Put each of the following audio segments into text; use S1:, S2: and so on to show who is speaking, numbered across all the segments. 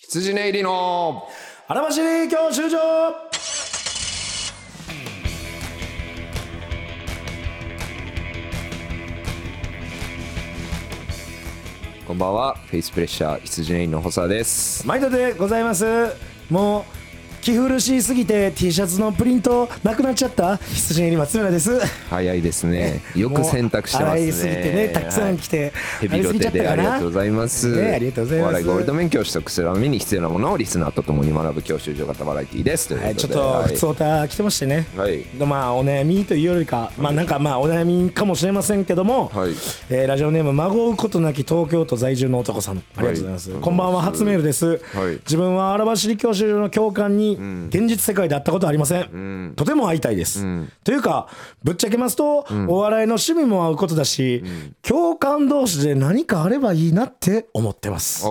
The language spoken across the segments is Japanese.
S1: 羊ね入りの
S2: 荒走り教習所。
S1: こんばんは。フェイスプレッシャー羊ね入りの細田です。
S2: 毎度でございます。もう着古しすぎて T シャツのプリントなくなっちゃった？羊入り松村です。
S1: 早いですね。よく選択してますね。
S2: すぎてねたくさん来て、
S1: ヘビロテでありがとうございます、
S2: ねありがとうございます。
S1: お笑いゴールド免許を取得するために必要なものをリスナーと共に学ぶ教習所型バラエティーです。
S2: はい、ちょっと普通歌来てましてね、
S1: はい。
S2: まあお悩みというよりか、まあなんかまあお悩みかもしれませんけども、
S1: はい。
S2: えーラジオネーム孫うことなき東京都在住の男さん。ありがとうございます、
S1: はい。
S2: こんばんは。初メールです、
S1: はい。
S2: 自分は荒走り教習所の教官に現実世界で会ったことありません、とても会いたいです、というかぶっちゃけますと、お笑いの趣味も合うことだし、教官同士で何かあればいいなって思ってます。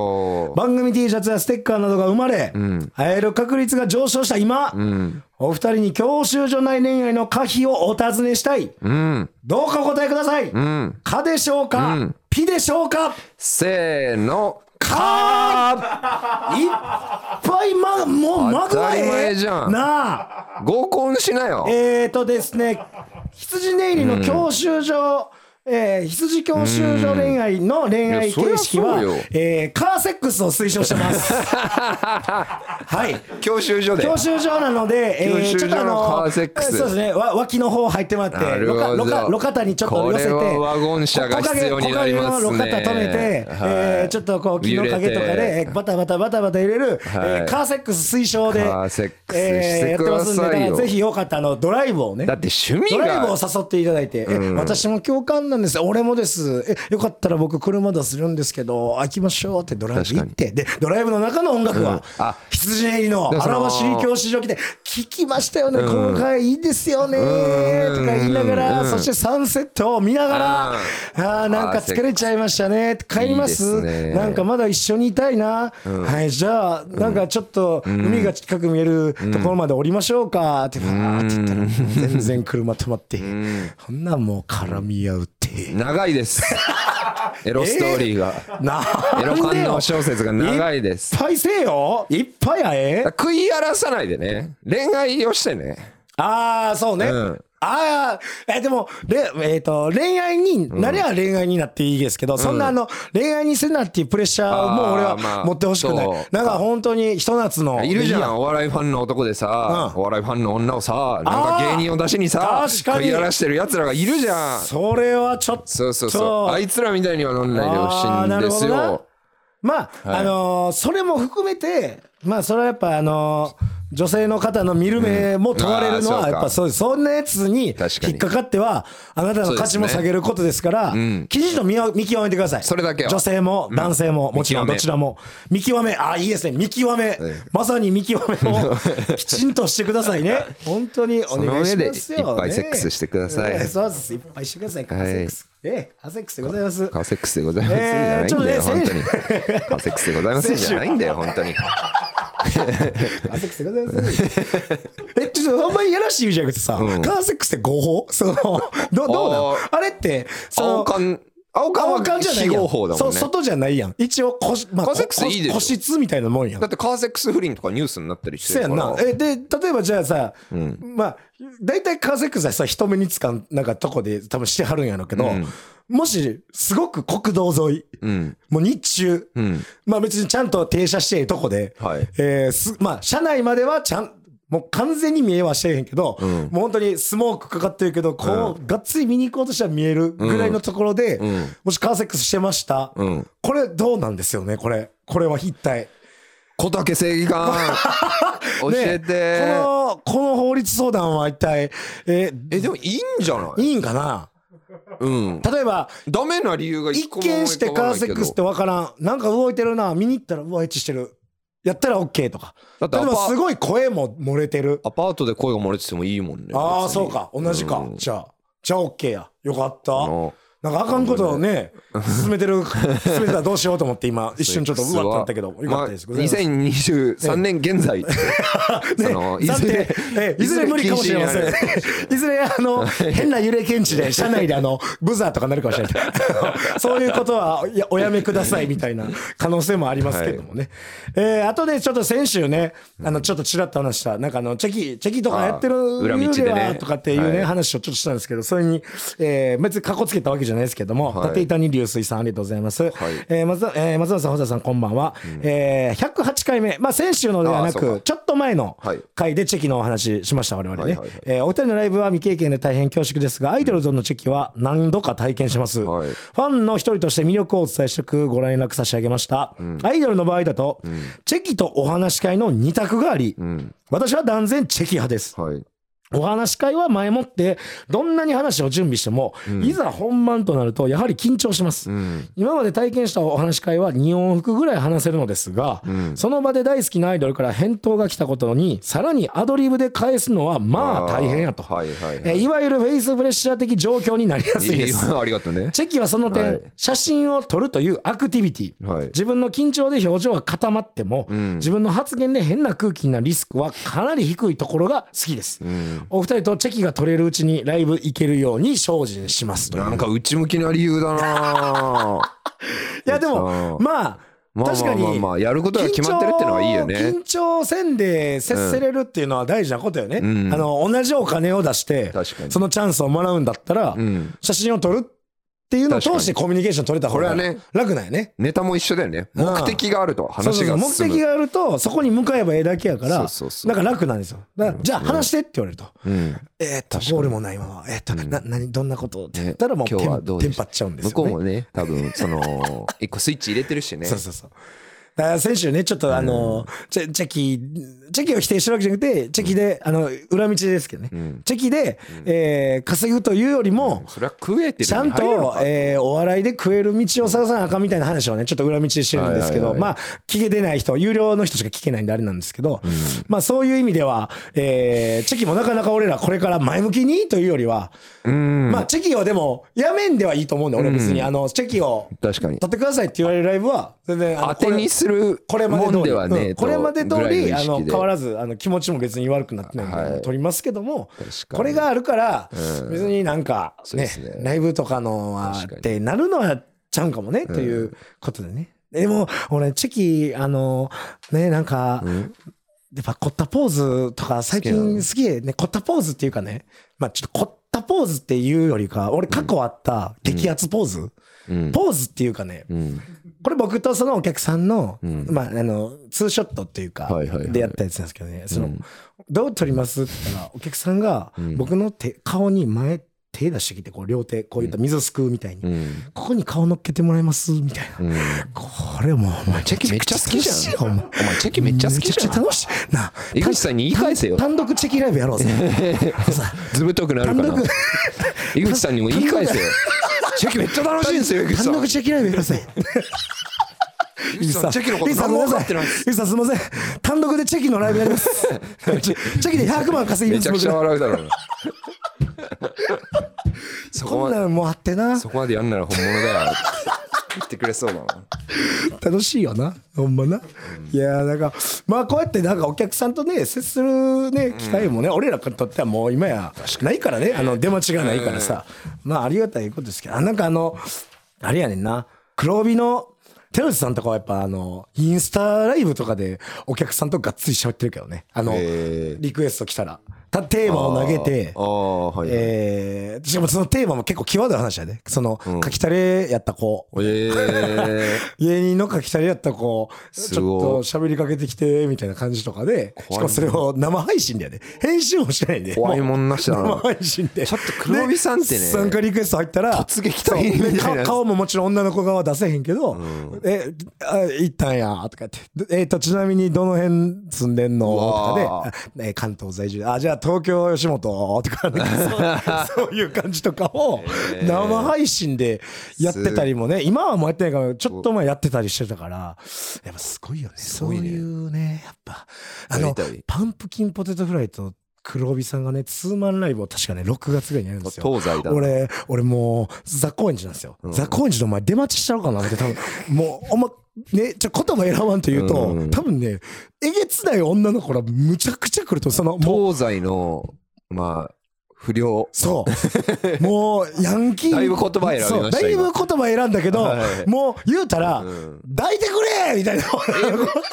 S2: 番組 T シャツやステッカーなどが生まれ、会える確率が上昇した今、お二人に教習所内恋愛の可否をお尋ねしたい、
S1: うん。
S2: どうかお答えください、かでしょうか、ピでしょうか？
S1: せーの
S2: か いっぱいまもうまぐわ
S1: 当たり前
S2: え
S1: じゃん。
S2: なあ。
S1: 合コンしなよ。
S2: えーとですね羊ネイリの教習所、えー羊教習所恋愛の恋愛形式は、えーカーセックスを推奨してます。はい。
S1: 教習所で。
S2: 教習所なので、えー、ちょっとあの
S1: カーセックス。
S2: そうですね。わ脇の方入ってもらって路肩にちょっと寄せて
S1: ワゴン車が必要になりますね。
S2: 路肩止めて、えーちょっとこう木の陰とかでえーバタバタバタバタ入れる、
S1: はい。
S2: えーカーセックス推奨で
S1: カーセックス
S2: えーやってますんでぜひよかったらあのドライブをね
S1: だって趣味
S2: ドライブを
S1: が
S2: 誘っていただいて、え私も共感なんです。俺もです。えよかったら僕車出するんですけど行きましょうってドライブ行って。でドライブの中の音楽は、
S1: あ。
S2: 羊入りの荒走り教習所来て聞きましたよね、この回いいですよねとか言いながら、
S1: うん。
S2: そしてサンセットを見ながら、
S1: うん。
S2: あーなんか疲れちゃいましたね。帰ります。なんかまだ一緒にいたいな、はいじゃあなんかちょっと海が近く見えるところまで降りましょうかってバーって言ったら全然車止まって、そん。なんもう絡み合うって、
S1: 長いです。エロストーリーが、
S2: なん
S1: エロ感動小説が長いです。
S2: いっぱいせえよ。いっぱい会え。
S1: 食い荒らさないでね。恋愛をしてね。
S2: ああそうね、
S1: うん
S2: ああえでもれ、えー、と恋愛になりゃ恋愛になっていいですけど、そんなあの恋愛にせなっていうプレッシャーをもう俺は持ってほしくない、
S1: そう。
S2: なんか本当にひと夏の
S1: いるじゃ
S2: や
S1: んお笑いファンの男でさ、
S2: うん。
S1: お笑いファンの女をさなんか芸人を出しにさ
S2: 確かに。
S1: 食い荒らしてる奴らがいるじゃん。
S2: それはちょっと。
S1: そうそうそう。あいつらみたいにはなんないでほしいんですよ。
S2: まあ、あのーそれも含めてまあそれはやっぱあのー女性の方の見る目も問われるのはやっぱそうです。そんなやつに引っかかってはあなたの価値も下げることですからきちん。と見わ見極めてください。
S1: それだけは。
S2: 女性も男性ももちろんどちらも。見極め。あいいですね。見極め。まさに見極めを きちんとしてくださいね。本当にお願いしますよ。
S1: いっぱいセックスしてください。
S2: ねそうですいっぱいしてください。セックス。ええカーセックスでございます。
S1: カーセックスでございます。じ
S2: え。ー
S1: ゃないんだよ、本当に。カーセックスでございますじゃないんだよ本当に
S2: カーセックスでございます。え、ちょっとあんまりやらしい言うじゃなくてさ、カーセックスって合法？その、どどうなの？
S1: あ
S2: あれって、その、
S1: 青缶青缶は
S2: 青缶じゃない
S1: 非
S2: やん。
S1: 合法だもんね。
S2: そう、外じゃないやん。一応個室、まあ、
S1: カーセックスいいでしょ。
S2: 個室みたいなもんやん。
S1: だ。ってカーセックス不倫とかニュースになったりして
S2: そうや
S1: るから
S2: んな。え、で、例えばじゃあさ、まあ、大体カーセックスはさ、人目につかん、なんかとこで多分してはるんやろうけど、もし、すごく国道沿い、もう日中、まあ別にちゃんと停車しているとこで、
S1: はい。
S2: えーす、まあ車内まではちゃん、もう完全に見えはしてへんけど、もう本当にスモークかかってるけど、こう、がっつり見に行こうとしたら見えるぐらいのところで、もしカーセックスしてました、
S1: ん。
S2: これどうなんですよね、これ。これは一体。
S1: 小竹正義感。教え
S2: ね
S1: て、
S2: この、この法律相談は一体、え
S1: えでもいいんじゃない？
S2: いいんかな？
S1: うん
S2: 例えば、
S1: ダメな理由が一
S2: 一
S1: 個も
S2: 見してカーセックスってわからん。なんか動いてるな。見に行ったら、うわ、エッチしてる。やったら OK とか。例え
S1: だってアパ
S2: ばすごい声も漏れてる。
S1: アパートで声が漏れててもいいもんね
S2: ああ、そうか。同じか。じゃあ、じゃあ OK や。よかった。なんかあかんことをね、進めてる、進めてたらどうしようと思って今、一瞬ちょっとうわってなったけど、よかったです。
S1: まあ、2023年現在、その いずれ
S2: いずれ無理かもしれません。いずれ、あの、変な揺れ検知で、車内であの、ブザーとかなるかもしれない。そういうことは、いや、おやめくださいみたいな可能性もありますけどもね。えー、あとでちょっと先週ね、あの、ちょっとちらっと話した、なんかあの、チェキ、チェキとかやってる
S1: あ裏道でね。
S2: はとかっていうね、
S1: はい。
S2: 話をちょっとしたんですけど、それに、えー、別にかこつけたわけじゃないですけども、
S1: はい
S2: 立谷流水さんありがとうございます。えー、松田、えー、松田さん、細田さん、こんばんは。えー、108回目、まあ、先週のではなくちょっと前の
S1: はい
S2: 回でチェキのお話しました、我々ね。
S1: はいはいはい
S2: えーお二人のライブは未経験で大変恐縮ですが、アイドルズのチェキは何度か体験します。
S1: はい
S2: ファンの一人として魅力をお伝えしてくご連絡差し上げました。アイドルの場合だと、チェキとお話し会の二択があり、私は断然チェキ派です。
S1: はい。
S2: お話し会は前もってどんなに話を準備しても、いざ本番となるとやはり緊張します、今まで体験したお話し会は2往復ぐらい話せるのですが、その場で大好きなアイドルから返答が来たことにさらにアドリブで返すのはまあ大変やと。
S1: はいはいはい。
S2: えいわゆるフェイスプレッシャー的状況になりやすいです。
S1: ありがとうね。
S2: チェキはその点、
S1: はい。
S2: 写真を撮るというアクティビティ、
S1: はい。
S2: 自分の緊張で表情が固まっても、自分の発言で変な空気になるリスクはかなり低いところが好きです、お二人とチェキが撮れるうちにライブ行けるように精進しますという。
S1: なんか内向きな理由だな い
S2: やでもまあ
S1: まあ
S2: 確かに
S1: まあまあまあやることが決まってるってのはいいよね。
S2: 緊張せんで接せれるっていうのは大事なことよね、あの同じお金を出してそのチャンスをもらうんだったら、写真を撮るっていうのを通してコミュニケーション取れた方が
S1: これはね
S2: 楽なんやね。
S1: ネタも一緒だよね。
S2: うん。
S1: 目的があると話が進む。
S2: 的があるとそこに向かえばええだけやから
S1: そうそうそう。
S2: なんか楽なんですよ。じゃあ話してって言われると、
S1: うん。
S2: えーっとゴールもないままえーっと、な何どんなことって言ったらもうテンパっちゃうんですよ、ね、
S1: 向こうもね、多分その、一個スイッチ入れてるしね。
S2: そうそうそうだから先週ねちょっとあの、チェチェキチェキを否定してるわけじゃなくてチェキであの裏道ですけどね、チェキで、えー稼ぐというよりも、
S1: それは食えてる
S2: ちゃんと、えーお笑いで食える道を探さなあかんみたいな話をね、ちょっと裏道でしてるんですけど、
S1: はいはいはい。
S2: まあ、聞けてない人、有料の人しか聞けないんであれなんですけど、まあそういう意味では、えーチェキもなかなか俺らこれから前向きにというよりは、まあチェキをでも、やめんではいいと思うんだよ、俺別に。あの、チェキを
S1: 確かに。
S2: 取ってくださいって言われるライブは、全然、あの
S1: 当てにする
S2: これまで通り。う
S1: ね
S2: んこれまで通りあの変わらずあの気持ちも別に悪くなってないんで、
S1: はい。
S2: 撮りますけどもこれがあるから、別になんかね。
S1: ね
S2: ライブとかのはってなるのはちゃうんかもね、ということでね。でも俺チェキあのねなんか、やっぱ凝ったポーズとか最近好きでね。凝ったポーズっていうかねまあちょっと凝ったポーズっていうよりか俺過去あった激アツポーズ、ポーズっていうかね、これ僕とそのお客さんの、まあ、あの、ツーショットっていうかでやったやつなんですけどね、その、どう撮りますって言ったら、お客さんが僕の手、顔に前、手出してきて、こう両手、こういった水すくうみたいに、ここに顔乗っけてもらえますみたいな。これもう、お前、
S1: チェキめっちゃ好きじゃん。
S2: お前。
S1: お前チェキめっちゃ好きじゃん。
S2: めちゃくちゃ楽しい。なあ
S1: 井口さんに言い返せよ。
S2: 単独チェキライブやろうぜ。さ
S1: ずぶとくなるかな
S2: 単独。
S1: 井口さんにも言い返せよチェキめっちゃ楽しいんですよ
S2: 単独チェキライブやろうぜ。
S1: 井口さんチェキのこと何も分かってない
S2: 井口さんすみません。単独でチェキのライブやります。チェキで100万稼ぎます。
S1: めちゃくちゃ
S2: 僕
S1: 笑うだろうなそこまで
S2: もうあってな。
S1: そこまでやんなら本物だよってくれそうだな
S2: 楽しいよな。ほんまな。いやーなんか、まあこうやってなんかお客さんとね、接するね、機会もね、俺らにとってはもう今やないからね、あの出待ちがないからさ。まあありがたいことですけど、あなんかあの、あれやねんな。黒帯の、寺内さんとかはやっぱあの、インスタライブとかでお客さんとがっつり喋ってるけどね。あのリクエスト来たら。たテーマを投げて
S1: はいはい
S2: えー、しかもそのテーマも結構際どい話やで。その、書きたれやった子。
S1: ええ
S2: 芸人の書きたりやった子、ちょっと喋りかけてきて、みたいな感じとかで、しかもそれを生配信でやで。編集もしてないんで。
S1: 怖いもんなしだな
S2: 生配信で。
S1: ちょっと黒帯さんってね
S2: で参加リクエスト入ったら、
S1: 突撃隊みたいな
S2: 顔顔ももちろん女の子側は出せへんけど、え、あ行ったんや、とか言って。えっと、ちなみにどの辺住んでんの？と
S1: わ
S2: かで、あえ関東在住。あ、じゃあ東京吉本とか、なんかそういう感じとかを生配信でやってたりもね、今はもうやってないから、ちょっと前やってたりしてたから、やっぱすごいよね。そういうね、やっぱ、あのパンプキンポテトフライと黒帯さんがねツーマンライブを確かね6月ぐらいにやるんですよ。
S1: 東西だ
S2: 俺俺もうザ・高円寺なんですよ、ザ・高円寺の前出待ちしちゃおうかなって多分もうおまねちょ言葉選ばんと言うと、
S1: うん。
S2: 多分ねえげつない女の子らむちゃくちゃ来るとその
S1: 東西のまあ不良。
S2: そう。もうヤンキー。
S1: だいぶ言葉選びました
S2: そうだいぶ言葉選んだけど、
S1: はい。
S2: もう言うたら、
S1: ん。
S2: 抱いてくれみたいな。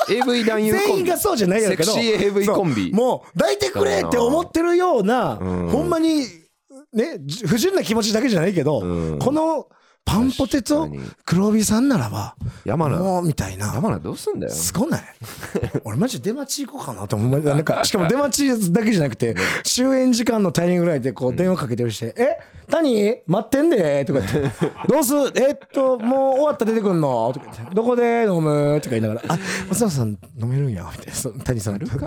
S1: AV 男優
S2: 全員がそうじゃないやろけど
S1: セクシー AV コンビ。
S2: もう抱いてくれって思ってるような、
S1: うん。
S2: ほんまにねじ不純な気持ちだけじゃないけど、
S1: うん。
S2: このパンポテと
S1: 確かに。
S2: 黒帯さんならば
S1: 山名。
S2: もうみたいな。
S1: 山名どうすんだよ。
S2: すごない？俺マジで出待ち行こうかなと思う。なんかしかも出待ちだけじゃなくて終演時間のタイミングぐらいでこう電話かけてるして「え？谷？待ってんで」とか言って「どうすえっともう終わったら出てくんの?」とか言って「どこで？飲む?」とか言いながら「あ松永さん飲めるんや」みたいな。谷さん。
S1: あるか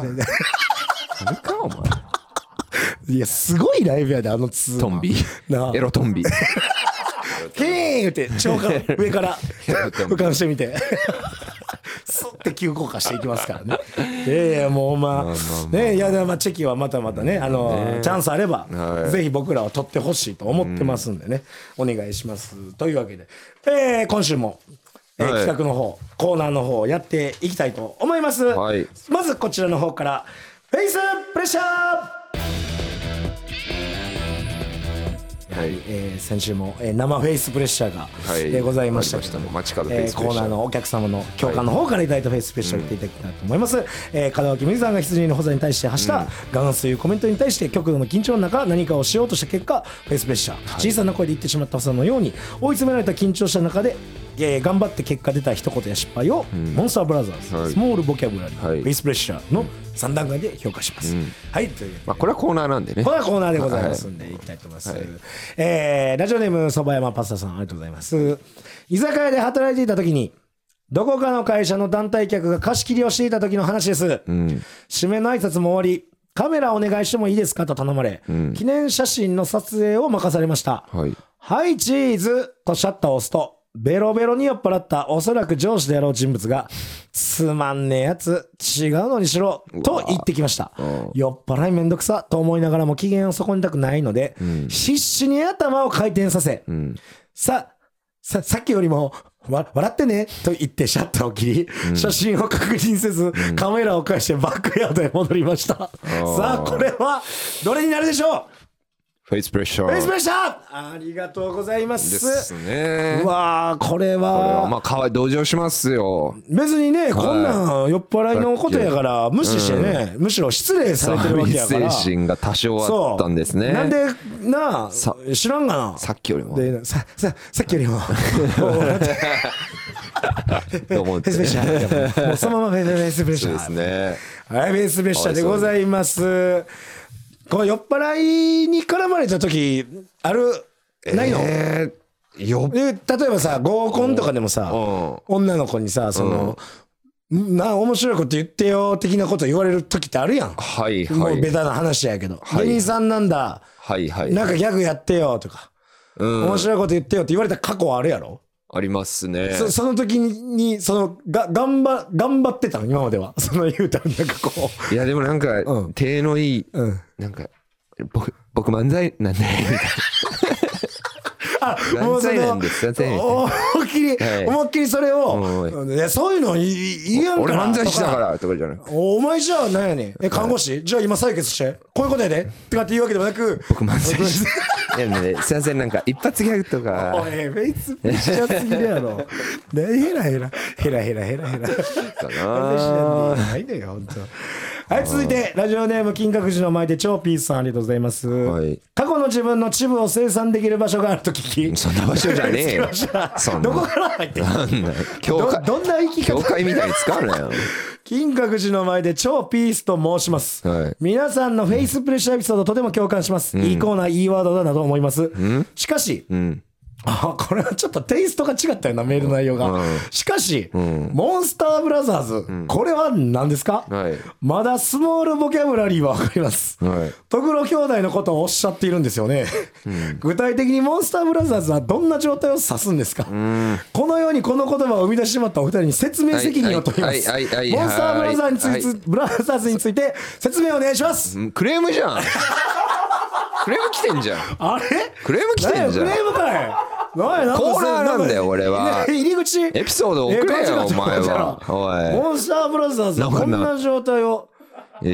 S1: お前。
S2: いやすごいライブやであのツー
S1: トンビ。エロトンビ。
S2: キーン言って長官 上から俯瞰してみて。スッて急降下していきますからね。いやいやもうま。
S1: まあま
S2: ねいやでもまあチェキはまたまたねあのチャンスあれば
S1: はい。
S2: ぜひ僕らは取ってほしいと思ってますんでね。お願いします。というわけで。えー今週もえ企画の方コーナーの方やっていきたいと思います。
S1: はい。
S2: まずこちらの方からフェイスプレッシャー
S1: はい。
S2: えー先週も、えー生フェイスプレッシャーが、
S1: はい。
S2: えーございました。けど
S1: した。
S2: えーコーナーのお客様の共感の方からいただいたフェイスプレッシャーを言っていただきたいと思います、えー門脇麦さんが羊の補佐に対して発したガンスというコメントに対して極度の緊張の中何かをしようとした結果フェイスプレッシャー、小さな声で言ってしまった補佐のように追い詰められた緊張した中でえー頑張って結果出た一言や失敗を、モンスターブラザーズ、
S1: はい。
S2: スモールボキャブラリー、
S1: はい。
S2: フェイスプレッシャーの3段階で評価します、はいという
S1: まあこれはコーナーなんでね。
S2: これはコーナーでございますんで、い。きたいと思います。えーラジオネーム、そば山パスタさん、ありがとうございます。居酒屋で働いていた時に、どこかの会社の団体客が貸し切りをしていた時の話です。
S1: うん。
S2: 締めの挨拶も終わり、カメラお願いしてもいいですかと頼まれ、記念写真の撮影を任されました。
S1: はい。
S2: はい、チーズとシャッターを押すと、ベロベロに酔っ払ったおそらく上司であろう人物が、つまんねえやつ、違うのにしろ、と言ってきました。酔っ払いめんどくさと思いながらも機嫌を損ねたくないので、必死に頭を回転させ、
S1: ん。
S2: さ、さ、さっきよりも、わ、笑ってねと言ってシャッターを切り、写真を確認せず、カメラを返してバックヤードへ戻りました。さあ、これは、どれになるでしょう？
S1: フェイスプレッシャー
S2: フェイスプレッシャーありがとうございます。
S1: ですね。
S2: うわあこれ
S1: これは
S2: は
S1: まあかわい同情しますよ。
S2: 別にねこんなん酔っ払いのことやから無視してねむしろ失礼されてるわけやから。
S1: 精神が多少あったんですね。
S2: なんでな
S1: さ
S2: あ知らんがな。
S1: さっきよりも。
S2: でさささっきよりも。
S1: と思って。
S2: フェイスプレッシャーもうそのままフェイスプレッシャー。
S1: そうですね。
S2: はいフェイスプレッシャーでございますこう酔っ払いに絡まれた時ある？ないの、
S1: えーよ
S2: で例えばさ合コンとかでもさ
S1: うん。
S2: 女の子にさその、な面白いこと言ってよ的なこと言われる時ってあるやん、
S1: はい
S2: も
S1: はい。
S2: うベタな話やけど、
S1: はい
S2: 芸人さんなんだ。
S1: はいはい。
S2: なんかギャグやってよとか、
S1: うん
S2: 面白いこと言ってよって言われた過去はあるやろ、
S1: ありますね。
S2: そその時にそのが頑張頑張ってたの今までは。その言うたらなんかこ
S1: いやでもなんか
S2: うん。
S1: 手のいい
S2: う、うん、
S1: なんか僕僕漫才なんでみたいな。
S2: あ
S1: 漫才なんですすいません
S2: 思いっきり、
S1: はい。
S2: 思いっきりそれを、
S1: う
S2: いやそういうのいいいやんから
S1: 俺漫才師だか
S2: と
S1: らとかじゃない
S2: お前じゃあ何やねん。え看護師？じゃあ今採血して。こういうことやで。とかって言うわけでもなく。
S1: 僕漫才師いやねすいませんなんか一発ギャグと
S2: おい
S1: か
S2: フェイスプレッシャーすぎるやろ。ねヘラヘラヘラヘラヘラヘラ。
S1: か
S2: なないのよ本当はい続いてラジオネーム金閣寺の前で超ピースさんありがとうございます、
S1: はい。
S2: 過去の自分のチブを生産できる場所があると聞き。
S1: そんな場所じゃねえよ。
S2: どこから入って
S1: んだよ教会
S2: どどんな生き
S1: 教
S2: 方
S1: 会みたいに使うなよ。
S2: 金閣寺の前で超ピースと申します、
S1: はい。
S2: 皆さんのフェイスプレッシャーエピソードとても共感します、いいコーナーいいワードだなと思います、しかし、
S1: うん
S2: あこれはちょっとテイストが違ったよなメール内容が、
S1: うん。
S2: しかし、
S1: ん。
S2: モンスターブラザーズ、これは何ですか、
S1: はい。
S2: まだスモールボキャブラリーは分かります、
S1: はい。
S2: トグロ兄弟のことをおっしゃっているんですよね、具体的にモンスターブラザーズはどんな状態を指すんですか、このようにこの言葉を生み出してしまったお二人に説明責任を取ります、モンスターブラザーについて、
S1: は
S2: ブラザーズについて説明お願いします、
S1: うんクレームじゃん。クレーム来てんじゃん。
S2: あれ？
S1: クレーム来てんじゃん。
S2: クレームかい
S1: ーナーなんだよ俺は。
S2: ね入り口。
S1: エピソード送れよお前は。おい。
S2: モンスターブラザーズはこんな状態を。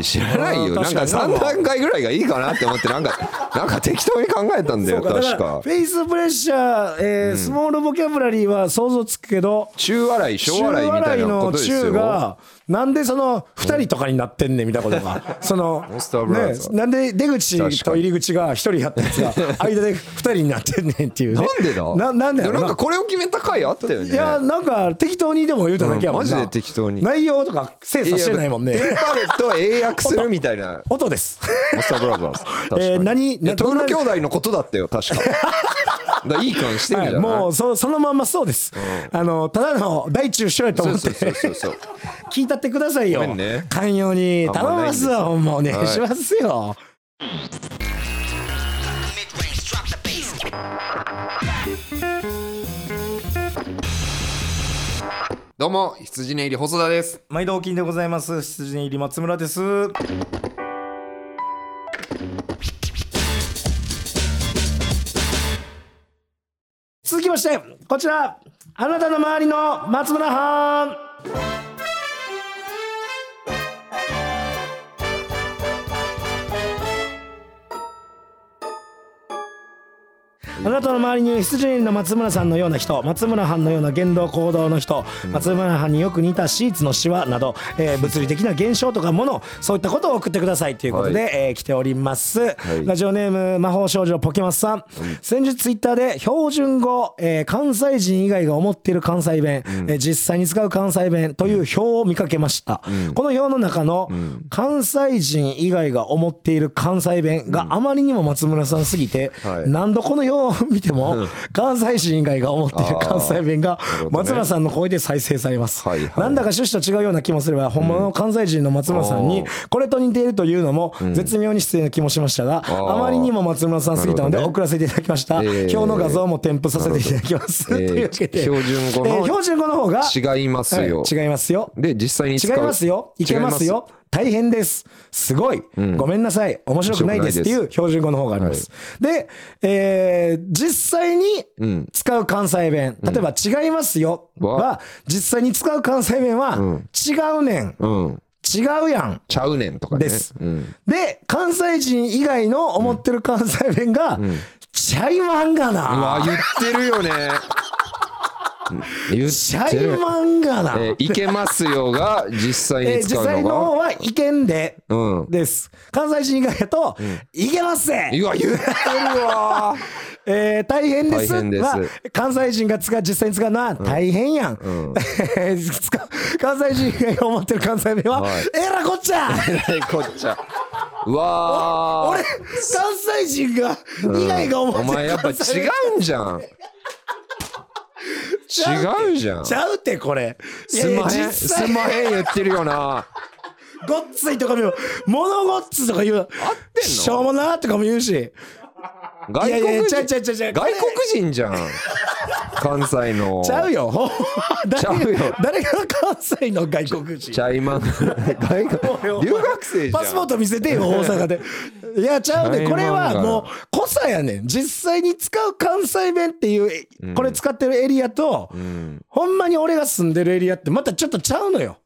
S1: 知らないよ。なんか
S2: 確かに。
S1: 3段階ぐらいがいいかなって思ってなんか なんか適当に考えたんだよ確
S2: か。フェイスプレッシャー、えースモールボキャブラリーは想像つくけど
S1: 中笑い小笑いみたいなことですよ。
S2: 中がなんでその2人とかになってんねんみたいなことが。そのねなんで出口と入り口が1人やったやつが 間で2人になってんねんっていうね。
S1: なんでだ？
S2: ななんだよ
S1: いやな。んかこれを決めた回あったよね。
S2: いやなんか適当にでも言うただけやもんな、
S1: うんマジで適当に。
S2: 内容とか精査してないもんね。
S1: エンパレットを英訳するみたいな。
S2: 音です。
S1: モンスターブラザーズ。
S2: えー何
S1: いやトグロ
S2: などんな
S1: 兄弟のことだったよ確かだいい感してるん
S2: はい、
S1: じゃない？
S2: もうそそのまんまそうです、あのただの大中小やと思って。
S1: そうそうそうそう
S2: 聞いたってくださいよ。
S1: ね。
S2: 寛容に。頼みますわ
S1: ない
S2: ほんまお願いしますよ、
S3: the bass.
S1: どうも羊ね入り細田です。
S2: 毎度お金でございます。羊入り松村ですましてこちらあなたの周りの松村はんあなたの周りに羊入りの松村さんのような人松村藩のような言動行動の人、松村藩によく似たシーツのシワなど、えー物理的な現象とかものそういったことを送ってくださいということで、
S1: は
S2: えー来ております、
S1: い。
S2: ラジオネーム魔法少女ポケマスさん、先日ツイッターで標準語、えー関西人以外が思っている関西弁、えー実際に使う関西弁という表を見かけました、この表の中の関西人以外が思っている関西弁があまりにも松村さんすぎて、
S1: はい。
S2: 何度この表を見ても関西人以外が思っている関西弁が松村さんの声で再生されます、
S1: はいはい。
S2: なんだか趣旨と違うような気もすれば本物の関西人の松村さんに
S1: うん
S2: これと似ているというのも絶妙に失礼な気もしましたが、
S1: ー。
S2: あまりにも松村さんすぎたので送らせていただきました、
S1: えー。
S2: 表の画像も添付させていただきます、
S1: 標準語の
S2: えー標準語の方が
S1: 違いますよ。
S2: はい違いますよ。
S1: で実際に
S2: 違いますよ。いけますよ大変です。すごい、ごめんなさい。面白くないです。っていう標準語の方があります、で、えー実際に
S1: ん。
S2: 使う関西弁、例えば違いますよ。は
S1: わ
S2: 実際に使う関西弁は違うねん、
S1: うん。
S2: 違うやん。
S1: ちゃうねんとかね。
S2: です。
S1: うん。
S2: で関西人以外の思ってる関西弁が、ちゃいまんが
S1: う
S2: な
S1: わ言ってるよね言
S2: ちゃい
S1: ってる
S2: まんがな、
S1: えーいけますよが実際
S2: えー
S1: に使う
S2: 実際の
S1: のが
S2: 方はいけんで、
S1: うん
S2: です。関西人以外だと、いけますせ。
S1: うわ言ってるわ。
S2: えー大変です。
S1: 大変です。
S2: は関西人が使う実際に使うのは大変やん、使う関西人以外が思ってる関西弁は、
S1: はい。
S2: えらこっちゃ。
S1: えらいこっちゃ。うわー。
S2: 俺関西人が以外が思ってる
S1: お前やっぱ違うんじゃん違うじゃん。
S2: ちゃうってこれ。
S1: すまへんすまへん言ってるよな。
S2: ごっついとかも物ごっつとか言う。
S1: 合ってんの？
S2: しょうもなとかも言うし
S1: 外国
S2: ちゃうちゃうちゃうちゃう。
S1: 人外国人じゃん。関西の。
S2: ちゃうよ。ほんま。
S1: ちゃうよ。
S2: 誰が関西の外国人？
S1: チャイマン外国 留学生じゃん。
S2: パスポート見せてよ大阪で。いやちゃうね。これはもう濃さやねん。実際に使う関西弁っていうえこれ使ってるエリアと、ほんまに俺が住んでるエリアってまたちょっとちゃうのよ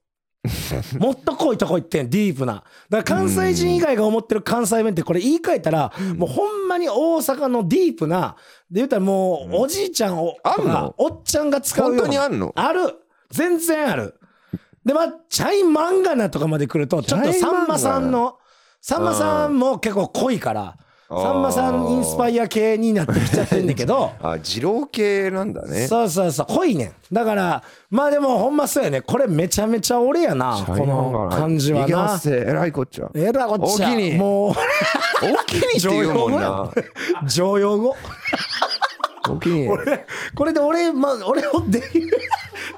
S2: もっと濃いとこ行ってんディープな。だから関西人以外が思ってる関西弁ってこれ言い換えたら、もうほんまに大阪のディープなで言ったらもうおじいちゃんを、
S1: あん
S2: おっちゃんが使う
S1: 本当にあんの？
S2: ある。全然ある。でまあチャイマンガナとかまで来るとちょっとさんまさんのさんまさんも結構濃いからさんまさんインスパイア系になってきちゃってんだけど。
S1: あ二郎系なんだね。
S2: そうそうそう。濃いねん。だからまあでもほんまそうやね。これめちゃめちゃ俺やな。この感じはいな
S1: えらいこっちゃ。
S2: えらこっちゃもう。
S1: 大きにって言うもんな。
S2: 常用語？常用語これで俺ま俺をできる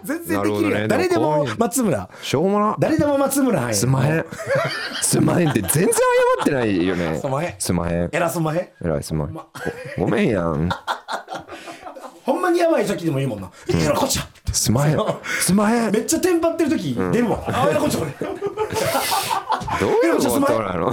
S2: 全然できるやん。誰でも松村。
S1: しょうもな。
S2: 誰でも松村は
S1: すまへん。すまへんって全然謝ってないよね。
S2: すまへん。
S1: すまへん。
S2: 偉そうまへん。
S1: えらいすまへん。ごごめんやん。
S2: ほんまにやばい時でもいいもんな「えらこっちゃ」
S1: すまへん。すまへん。
S2: めっちゃテンパってる時出るわ「あえらこっちゃ俺
S1: どういうことなの？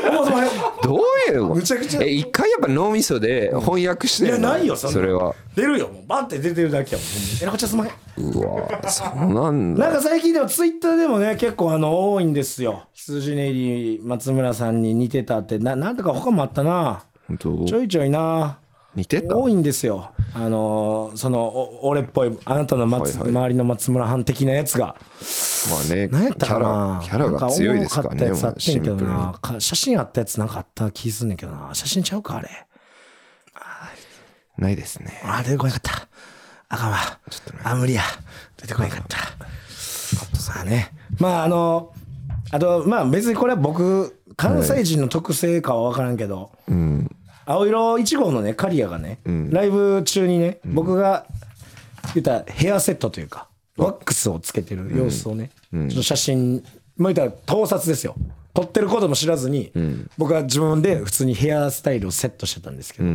S1: どういう
S2: むちゃくちゃ。
S1: え一回やっぱ脳みそで翻訳してる
S2: いやないよそんな。
S1: それは。
S2: 出るよもう。バンって出てるだけやもん。えらこっちゃすまへん。
S1: うわそうなんだ。
S2: なんか最近でもツイッターでもね結構あの多いんですよ。羊ねり松村さんに似てたって。ななんとか他もあったな。
S1: 本当？
S2: ちょいちょいな
S1: 似てた？
S2: 多いんですよ。あのーそのお俺っぽいあなたの松、
S1: はいはい。
S2: 周りの松村藩的なやつが。
S1: まあね
S2: 何やった
S1: キャ
S2: かな
S1: ラキャラが強いですからね
S2: かっ写真あったやつなんかあった気すんねんけどな。写真ちゃうかあれ？
S1: ないですね。
S2: あ出てこなかった。あかんわ。あ無理や。出てこなかった。さあね。まああのあとまあ別にこれは僕関西人の特性かは分からんけど、青色1号のね刈谷がね、ライブ中にね、僕が言ったらヘアセットというかワックスをつけてる様子をね、ちょっと写真まあ言ったら盗撮ですよ。撮ってることも知らずに、僕は自分で普通にヘアスタイルをセットしてたんですけど、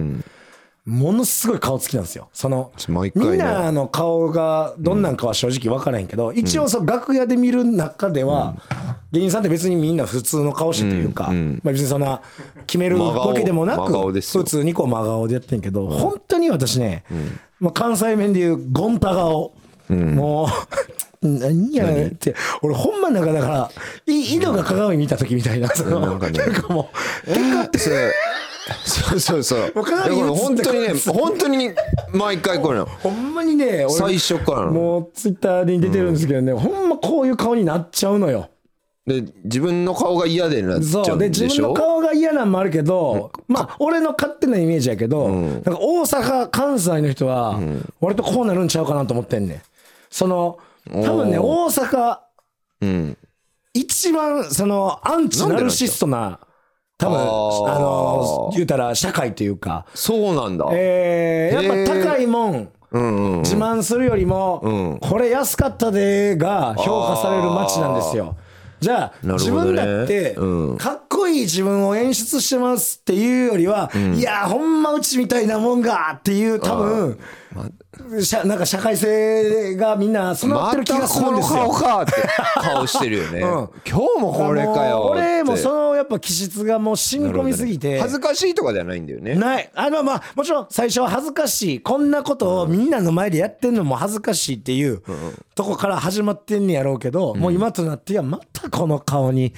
S2: ものすごい顔つきなんですよ。その、みんなの顔がどんなんかは正直分からへんけど、一応その楽屋で見る中では、芸人さんって別にみんな普通の顔してというか、まあ別にそんな決めるわけでもな
S1: 真
S2: く、普通にこう真顔でやってんけど、本当に私ね、まあ関西弁で言うゴンタ顔、もう、何やねんって、俺ほんまなんかだから、い井戸が鏡見た時みたいな、その
S1: なんか
S2: もう、
S1: えーそれそうそうそう。
S2: もうかなり
S1: いやこれ本当にね本当に毎回これなの。
S2: ほんまにね、俺
S1: 最初からなの。
S2: もうツイッターに出てるんですけどね、ほんまこういう顔になっちゃうのよ。
S1: で自分の顔が嫌でなっちゃ
S2: そう
S1: んでしょ？
S2: 自分の顔が嫌なんもあるけど、まあ、俺の勝手なイメージやけど、なんか大阪、関西の人は、割とこうなるんちゃうかなと思ってんねん。その、多分ね、大阪、
S1: うん。
S2: 一番、その、アンチナルシストな、多分、あの、言うたら社会というか、
S1: そうなんだ。
S2: えー、やっぱ高いもん、
S1: うんうん
S2: 自慢するよりも、
S1: うん。
S2: これ安かったでが評価される街なんですよ。じゃあ、
S1: ね。
S2: 分だって
S1: うん、
S2: かっこいい自分を演出してますっていうよりは、いやー、ほんまうちみたいなもんがっていう、多分、しゃなんか社会性がみんな備わってる気がするんですよ。
S1: またこの顔かって顔してるよね、
S2: ん。
S1: 今日もこれか
S2: も
S1: よ
S2: 俺もそのやっぱ気質がもう染み込みすぎて。
S1: 恥ずかしいとかではないんだよね。
S2: ない。あの、まあ、もちろん最初は恥ずかしい。こんなことをみんなの前でやってんのも恥ずかしいっていうとこから始まってんねやろうけど、もう今となってはまたこの顔に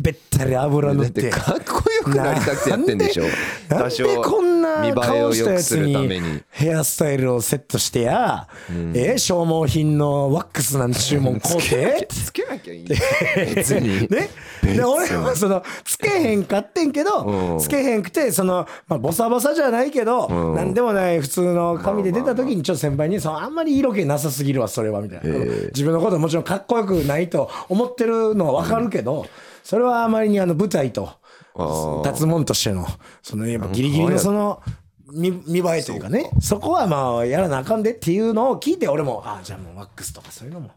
S2: べったり油塗
S1: だ
S2: っ。
S1: っててかっこよくなりたくてやってんでしょ。
S2: なんでこんな顔したやつに
S1: に
S2: ヘアスタイルをセットしてや、え消耗品のワックスなんて注文買うて。
S1: つけなきゃいい 別に。
S2: ね、で俺もそのつけへんかってんけど、
S1: うん。
S2: つけへんくてその、まあ、ボサボサじゃないけど、
S1: ん。
S2: なんでもない普通の髪で出た時にちょっと先輩にそのあんまり色気なさすぎるわそれはみたいな、自分のこともちろんかっこよくないと思ってるのは分かるけど、それはあまりにあの舞台と
S1: ー。
S2: 立つもんとしてのそのやっぱギリギリのその。見見栄えというかね。そこはまあやらなあかんでっていうのを聞いて俺もああじゃあもうワックスとかそういうのも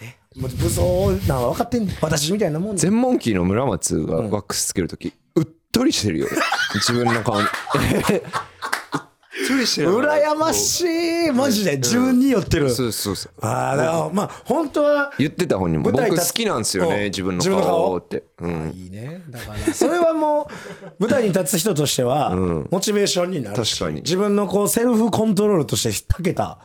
S2: ね。もう武装なのは分かってん私みたいなもんで。
S1: 全モンキーの村松がワックスつけるとき、うっとりしてるよ。自分の顔に
S2: 羨ましい。マジで？自分に寄ってる、
S1: そうそうそう
S2: ああまあ本当は
S1: 言ってた本人も。僕好きなんですよ
S2: うん
S1: ね自分の
S2: 自分の顔。
S1: 顔って。うん。
S2: いいね。だからそれはもう舞台に立つ人としてはモチベーションになるし
S1: 確かに。
S2: 自分のこうセルフコントロールとしてたけた。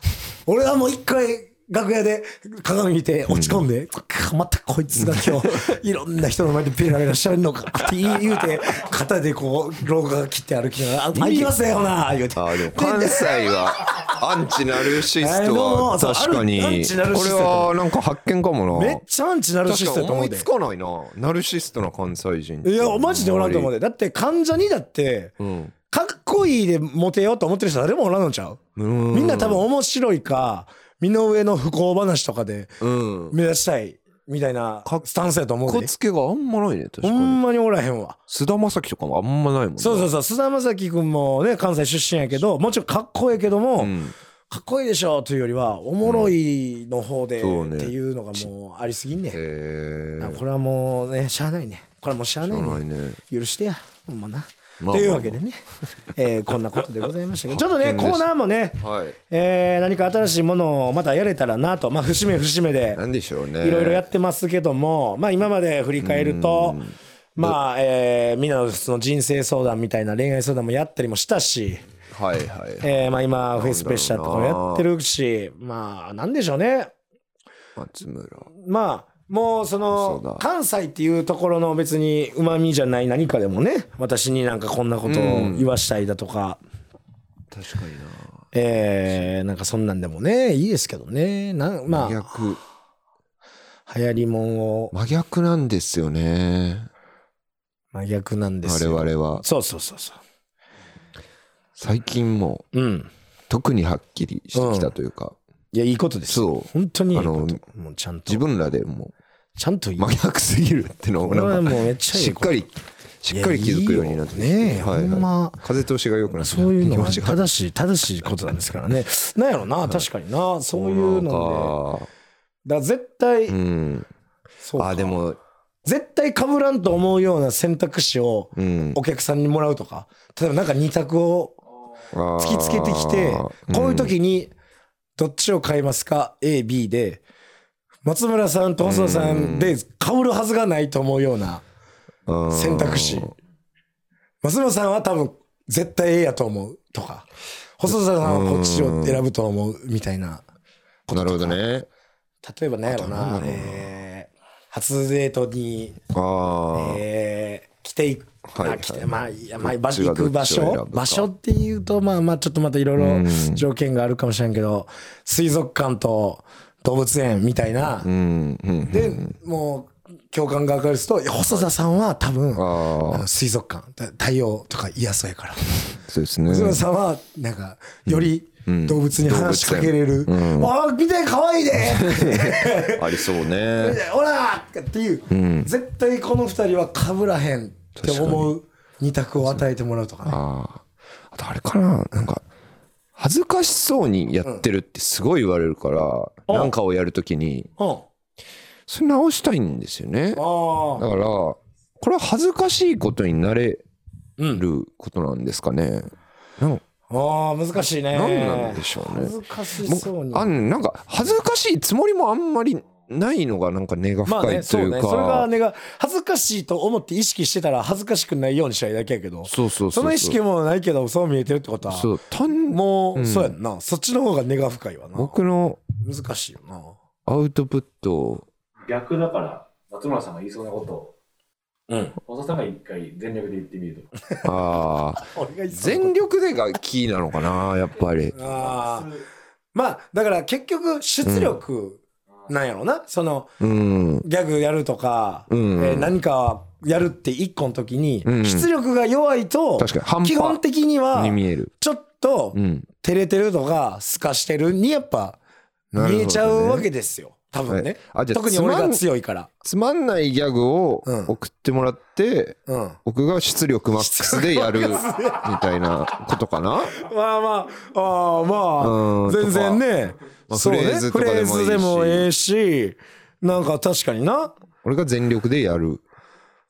S2: 俺はもう一回楽屋で鏡見て落ち込んで、またこいつが今日 いろんな人の前でペラペラしゃべるのかって言うて肩でこう廊下が切って歩きながら「あ行きますよな」言うて。
S1: あーでも関西はアンチナルシストは確かにこれはなんか発見かもな。
S2: めっちゃアンチナルシスト
S1: 思いつかないなナルシストな関西人
S2: いやマジでおらんと思う
S1: で。
S2: でだって関ジャニだって、
S1: ん。
S2: かっこいいでモテようと思ってる人誰もおらんのちゃう？みんな多分面白いか身の上の不幸話とかで
S1: うん。
S2: 目指したいみたいなスタンスやと思うで。
S1: かっつけがあんまないね確かに。
S2: ほんまにおらへんわ。
S1: 菅田将暉とかもあんまないもんね。
S2: そうそうそう。菅田将暉君もね関西出身やけどもちろんかっこいいけども、
S1: うん。
S2: かっこいいでしょというよりはおもろいの方で、っていうのがもうありすぎんね
S1: へえ
S2: あこれはもうねしゃあないね。これはもうしゃあないね。
S1: ね。
S2: 許してや。ほんまな、
S1: まあ
S2: というわけでね、えーこんなことでございましたけど。ちょっとねコーナーもね、
S1: はい。
S2: えー何か新しいものをまたやれたらなと。まあ節目節目で
S1: なんでしょうね。
S2: いろいろやってますけども、まあ今まで振り返ると、まあ、えーみんなのその人生相談みたいな恋愛相談もやったりもしたし、
S1: はいはい
S2: えーまあ今フェイスプレッシャーとかもやってるし、まあなんでしょうね。
S1: 松村。
S2: まあもうその
S1: だ。
S2: 関西っていうところの別にうまみじゃない何かでもね私になんかこんなことを言わしたいだとか、
S1: 確かにな。
S2: えーなんかそんなんでもねいいですけどね。なまあ
S1: 真逆。
S2: 流行りもんを。
S1: 真逆なんですよね。
S2: 真逆なんです
S1: 我
S2: よ
S1: 々は。
S2: そうそうそうそ
S1: 最近も
S2: ううん。
S1: 特にはっきりしてきたというか、
S2: いやいいことです。よ
S1: そう。
S2: 本当にいいこと。
S1: あの
S2: もうちゃんと。
S1: 自分らでも
S2: ちゃんといい
S1: 真逆すぎるってのを
S2: これは
S1: なんか
S2: もうめっちゃいい
S1: しっかりしっかり気づくようになってきて。
S2: いやいいよね。えほんま。
S1: 風通しが良くなって
S2: そういうのは
S1: 気持ちが。
S2: 正しい正しいことなんですからね。なんやろな確かにな。そういうので。だから絶対
S1: うん。
S2: そうか。
S1: あでも
S2: 絶対被らんと思うような選択肢を
S1: うん。
S2: お客さんにもらうとか。例えばなんか二択を突きつけてきてこういう時にどっちを買いますか？AB で。松村さんと細田さんで被るはずがないと思うような
S1: うん
S2: 選択肢。松村さんは多分絶対 A やと思うとか。細田さんはこっちを選ぶと思うみたいな
S1: なるほどね。
S2: 例えば何やろな。えー初デートにえー来ていく
S1: はい
S2: まあいやまあ行く場所？
S1: か。
S2: 場所っていうとまあまあちょっとまたいろいろ条件があるかもしれんけど水族館と動物園みたいな。でもう共感が分かるといや細田さんは多分あ
S1: あ
S2: の水族館だ太陽とか嫌そうやから。
S1: あそうですね。
S2: 細田さんはなんかより動物に話しかけれる「あ見て可愛いで! 」
S1: ありそうね。
S2: ほら！っていう、絶対この二人は被らへん。って思う二択を与えてもらうとかね。
S1: あああとあれかななんか恥ずかしそうにやってるってすごい言われるから、なんかをやるときに
S2: うん。
S1: それ直したいんですよねだ
S2: あ
S1: からこれは恥ずかしいことになれることなんですかね、なん
S2: あ。ああ、難しいね。
S1: なんなんでしょうね
S2: 恥ずかしそうに。
S1: あんなんか恥ずかしいつもりもあんまりないのがなんか根が
S2: まあね、
S1: 深いというか、
S2: そうね。それがねが、恥ずかしいと思って意識してたら恥ずかしくないようにしたいだけやけど、
S1: そうそうそうそう
S2: その意識もないけど、そう見えてるってことは、
S1: そう単
S2: もう、そうやんな。そっちの方が根が深いわな。
S1: 僕の
S2: 難しいよな。
S1: アウトプットを
S4: 逆だから、松村さんが言いそうなことを、
S2: うん。
S4: 小田さんが一回全力で言ってみると。
S1: ああ 全力でがキーなのかなやっぱり
S2: ああ。まあ、だから結局、出力なんやろな。その、
S1: うん。
S2: ギャグやるとか、
S1: うん。
S2: えー何かやるって一個の時に、
S1: うん。
S2: 出力が弱いと、基本的にはちょっと
S1: う、ん。
S2: 照れてるとか、透かしてるにやっぱ、見えちゃうわけですよ。多分ね。
S1: はいあじゃあ
S2: 特に俺が強いから。
S1: つまんないギャグを
S2: うん
S1: 送ってもらって、
S2: うん。
S1: 僕が出力マックスでやる みたいなことかな？
S2: まあまあ、ああま
S1: うん
S2: あ、全然ね。
S1: まあ
S2: そうね
S1: フレーズでもいいし
S2: ズでもええし、なんか確かにな。
S1: 俺が全力でやる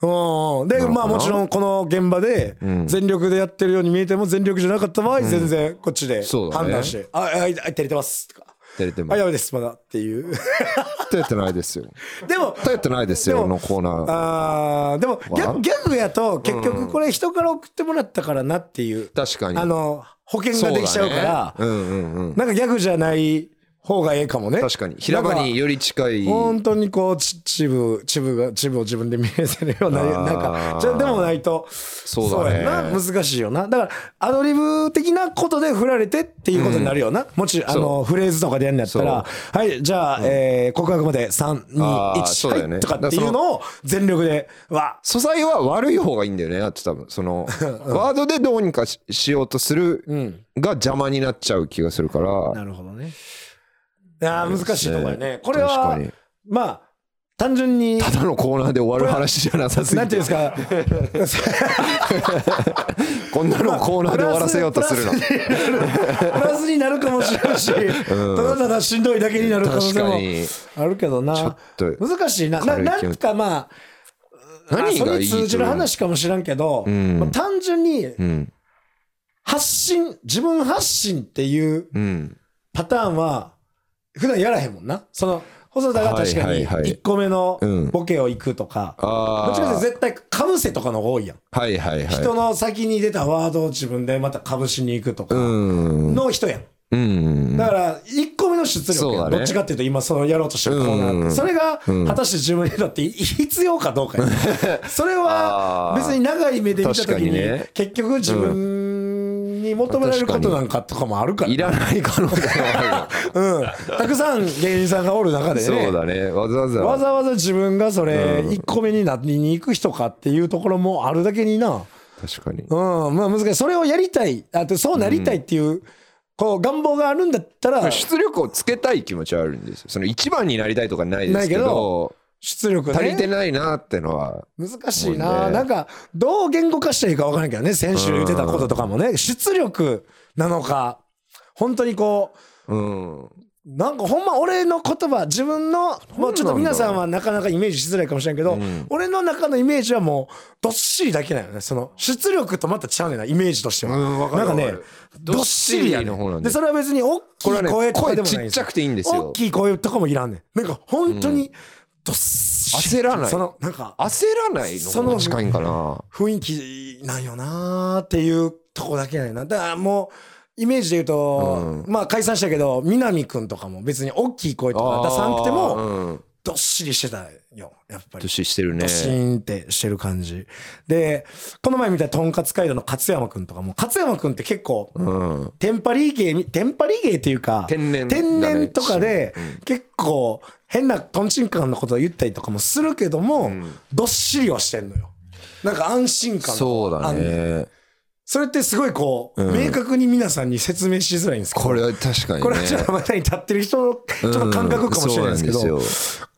S2: うん。で、まあもちろんこの現場で
S1: ん
S2: 全力でやってるように見えても全力じゃなかった場合、全然こっちで判断して、あ、あ、あ、照れてますとか。あ、
S1: 照れてます
S2: やめです、まだ。っていう。
S1: 照れてないですよ。
S2: でも、
S1: 照れてないです
S2: でも
S1: よのコーナー。
S2: あーでもギャグギャグやと結局これ人から送ってもらったからなっていう、
S1: 確かに。
S2: あの、保険ができちゃうから、
S1: そうだね。うんうんうん。
S2: なんかギャグじゃない方がええかもね。
S1: 確かに。平場により近い。
S2: 本当にこうちチブチブがチブを自分で見えせるようななんかじゃでもないと
S1: そうだね。
S2: やな。難しいよな。だからアドリブ的なことで振られてっていうことになるよな、もしあのフレーズとかでやるんやったらはいじゃあ、えー告白まで
S1: あーそう
S2: 321、
S1: だよね。
S2: はいとかっていうのを全力で。わ
S1: 素材は悪い方がいいんだよね。だって多分そのワードでどうにかししようとするが邪魔になっちゃう気がするから。
S2: なるほどねいやー難しいところよね。これ
S1: 確
S2: はまあ単純に
S1: ただのコーナーで終わる話じゃなさすぎ
S2: なんてい
S1: て
S2: うんですか？
S1: こんなのコーナーで終わらせようとするの。
S2: プラスになるかもしれんし、ただただしんどいだけになる可能性も
S1: 確かに。
S2: あるけどな。
S1: ちょっと
S2: 難しいな。なんかまあ
S1: 何がいい
S2: あそれに通じる話かもしれんけど、
S1: ん。
S2: まあ単純に
S1: うん。
S2: 発信自分発信っていう
S1: うん。
S2: パターンは普段やらへんもんな。その細田が確かに
S1: はいはい。はい
S2: 1個目の
S1: うん。
S2: ボケを行くとか、
S1: あ
S2: どっちかというと
S1: あ
S2: 絶対かぶせとかの方が多いやん、
S1: はいはいはい。
S2: 人の先に出たワードを自分でまたかぶしに行くとか
S1: うん。
S2: の人やん、
S1: うん。
S2: だから1個目の出力どっちかっていうと今そのやろうとしてるコーナーそれが果たして自分にとって必要かどうか それは別に長い目で見た時に結局自分に求められることなんかとかもあるから
S1: いらない可能性もあ
S2: うん、たくさん芸人さんがおる中で
S1: る
S2: ね。
S1: そうだね。わざわざ。
S2: わざわざ自分がそれ1個目になりに行く人かっていうところもあるだけにな。
S1: 確かに。
S2: うん。まあ難しい。それをやりたい。あとそうなりたいっていう、こう願望があるんだったら。
S1: 出力をつけたい気持ちはあるんですよ。その一番になりたいとかないですけ
S2: ないけ
S1: ど
S2: 出力ね。
S1: 足りてないなってのは。
S2: 難しい
S1: も
S2: な、
S1: うね
S2: なんかどう言語化したらいいか分からんけどね先週言ってたこととかもね出力なのか。本当にこ
S1: うん。
S2: うなんかほんま俺の言葉自分のもうちょっと皆さんはなかなかイメージしづらいかもしれんけど、俺の中のイメージはもうどっしりだけなのね。その出力とまたちゃうねんなイメージとしては、
S1: うん
S2: なんかねどっしりやね
S1: どっしりの方なん。で
S2: でそれは別に大き
S1: これはいね
S2: 声とか
S1: 声
S2: でもないんですよ。
S1: ちっちゃくていいんですよ。
S2: 大きい声とかもいらんねん。なんか本当にどっしり
S1: 焦らない。
S2: そのなんか
S1: 焦らないの？方が近いんかな。
S2: 雰囲気なんよなーっていうとこだけなんやな。だからもうイメージで言うと、まあ解散したけど南くんとかも別に大きい声とか出さなくても
S1: うん。
S2: どっしりしてたよ。やっぱり。
S1: 年してるね。
S2: ドシーンってしてる感じ。でこの前見たとんかつ街道の勝山くんとかも勝山くんって結構、
S1: うん。
S2: テンパリー芸みテンパリー芸っていうか
S1: 天然だね。
S2: 天然とかで結構変なトンチンカンのことを言ったりとかもするけども、どっしりはしてんのよ。なんか安心感
S1: そうだ
S2: あんねん
S1: ね
S2: それってすごいこう、明確に皆さんに説明しづらいんですけど。
S1: これは確かにね。
S2: これはちょっとまたに立ってる人のちょっと感覚かもしれないですけど、
S1: うん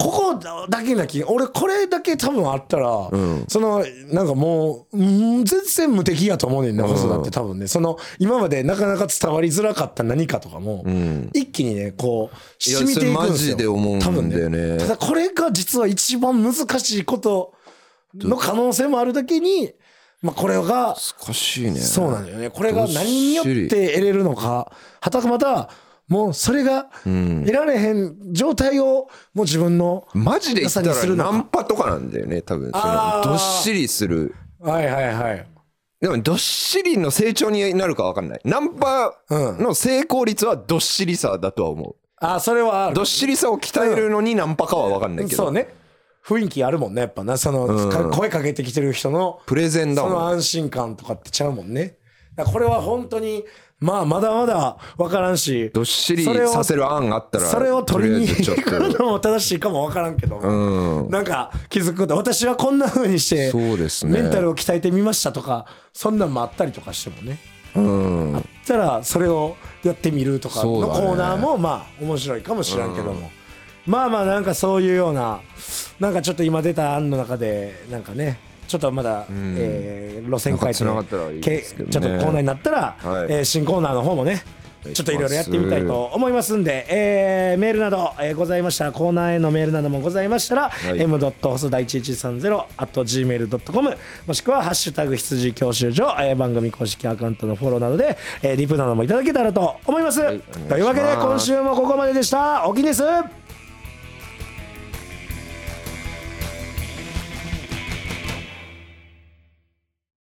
S2: ここだけなき俺これだけ多分あったら、そのなんかもううん全然無敵やと思うねんな細田って多分ね。その今までなかなか伝わりづらかった何かとかも、一気にねこう染みていくんですよ。
S1: それマジで思うんだよね。
S2: 多分ただこれが実は一番難しいことの可能性もあるだけに、まあ、これが
S1: 難しいね。
S2: そうなんだよね。これが何によって得れるのか、はたまた、もうそれが得られへん状態をもう自分の、
S1: マジで言ったらナンパとかなんだよね多分。そのどっしりする。
S2: はいはいはい。
S1: でもどっしりの成長になるか分かんない。ナンパの成功率はどっしりさだとは思う。
S2: あ、それは
S1: どっしりさを鍛えるのにナンパかは分かんないけど。
S2: そうね。雰囲気あるもんね、やっぱな。その、か声かけてきてる人の、
S1: プレゼンだもん。
S2: その安心感とかってちゃうもんね。だからこれは本当に、まあまだまだ分からんし、
S1: どっしり
S2: それを
S1: させる案があったら
S2: それを取りに
S1: とりあえずちょ
S2: 行くのも正しいかも分からんけど、なんか気づくこと私はこんな風にして
S1: そうですね。
S2: メンタルを鍛えてみましたとかそんなんもあったりとかしてもね。
S1: うん。
S2: あったらそれをやってみるとかの
S1: そうだね。
S2: コーナーもまあ面白いかもしらんけども、まあまあなんかそういうようななんかちょっと今出た案の中でなんかねちょっとまだ、えー路線変えて
S1: ね。
S2: けちょっとコーナーになったら、
S1: はい。
S2: えー新コーナーの方もねちょっといろいろやってみたいと思いますんで、えーメールなど、えーございましたらコーナーへのメールなどもございましたら、
S1: い。
S2: m. 細田1130 at gmail.com もしくは「ハッシュタグ羊教習所」えー番組公式アカウントのフォローなどで、えーリプなどもいただけたらと思います、
S1: い。お願い
S2: というわけで今週もここまででした。おきにです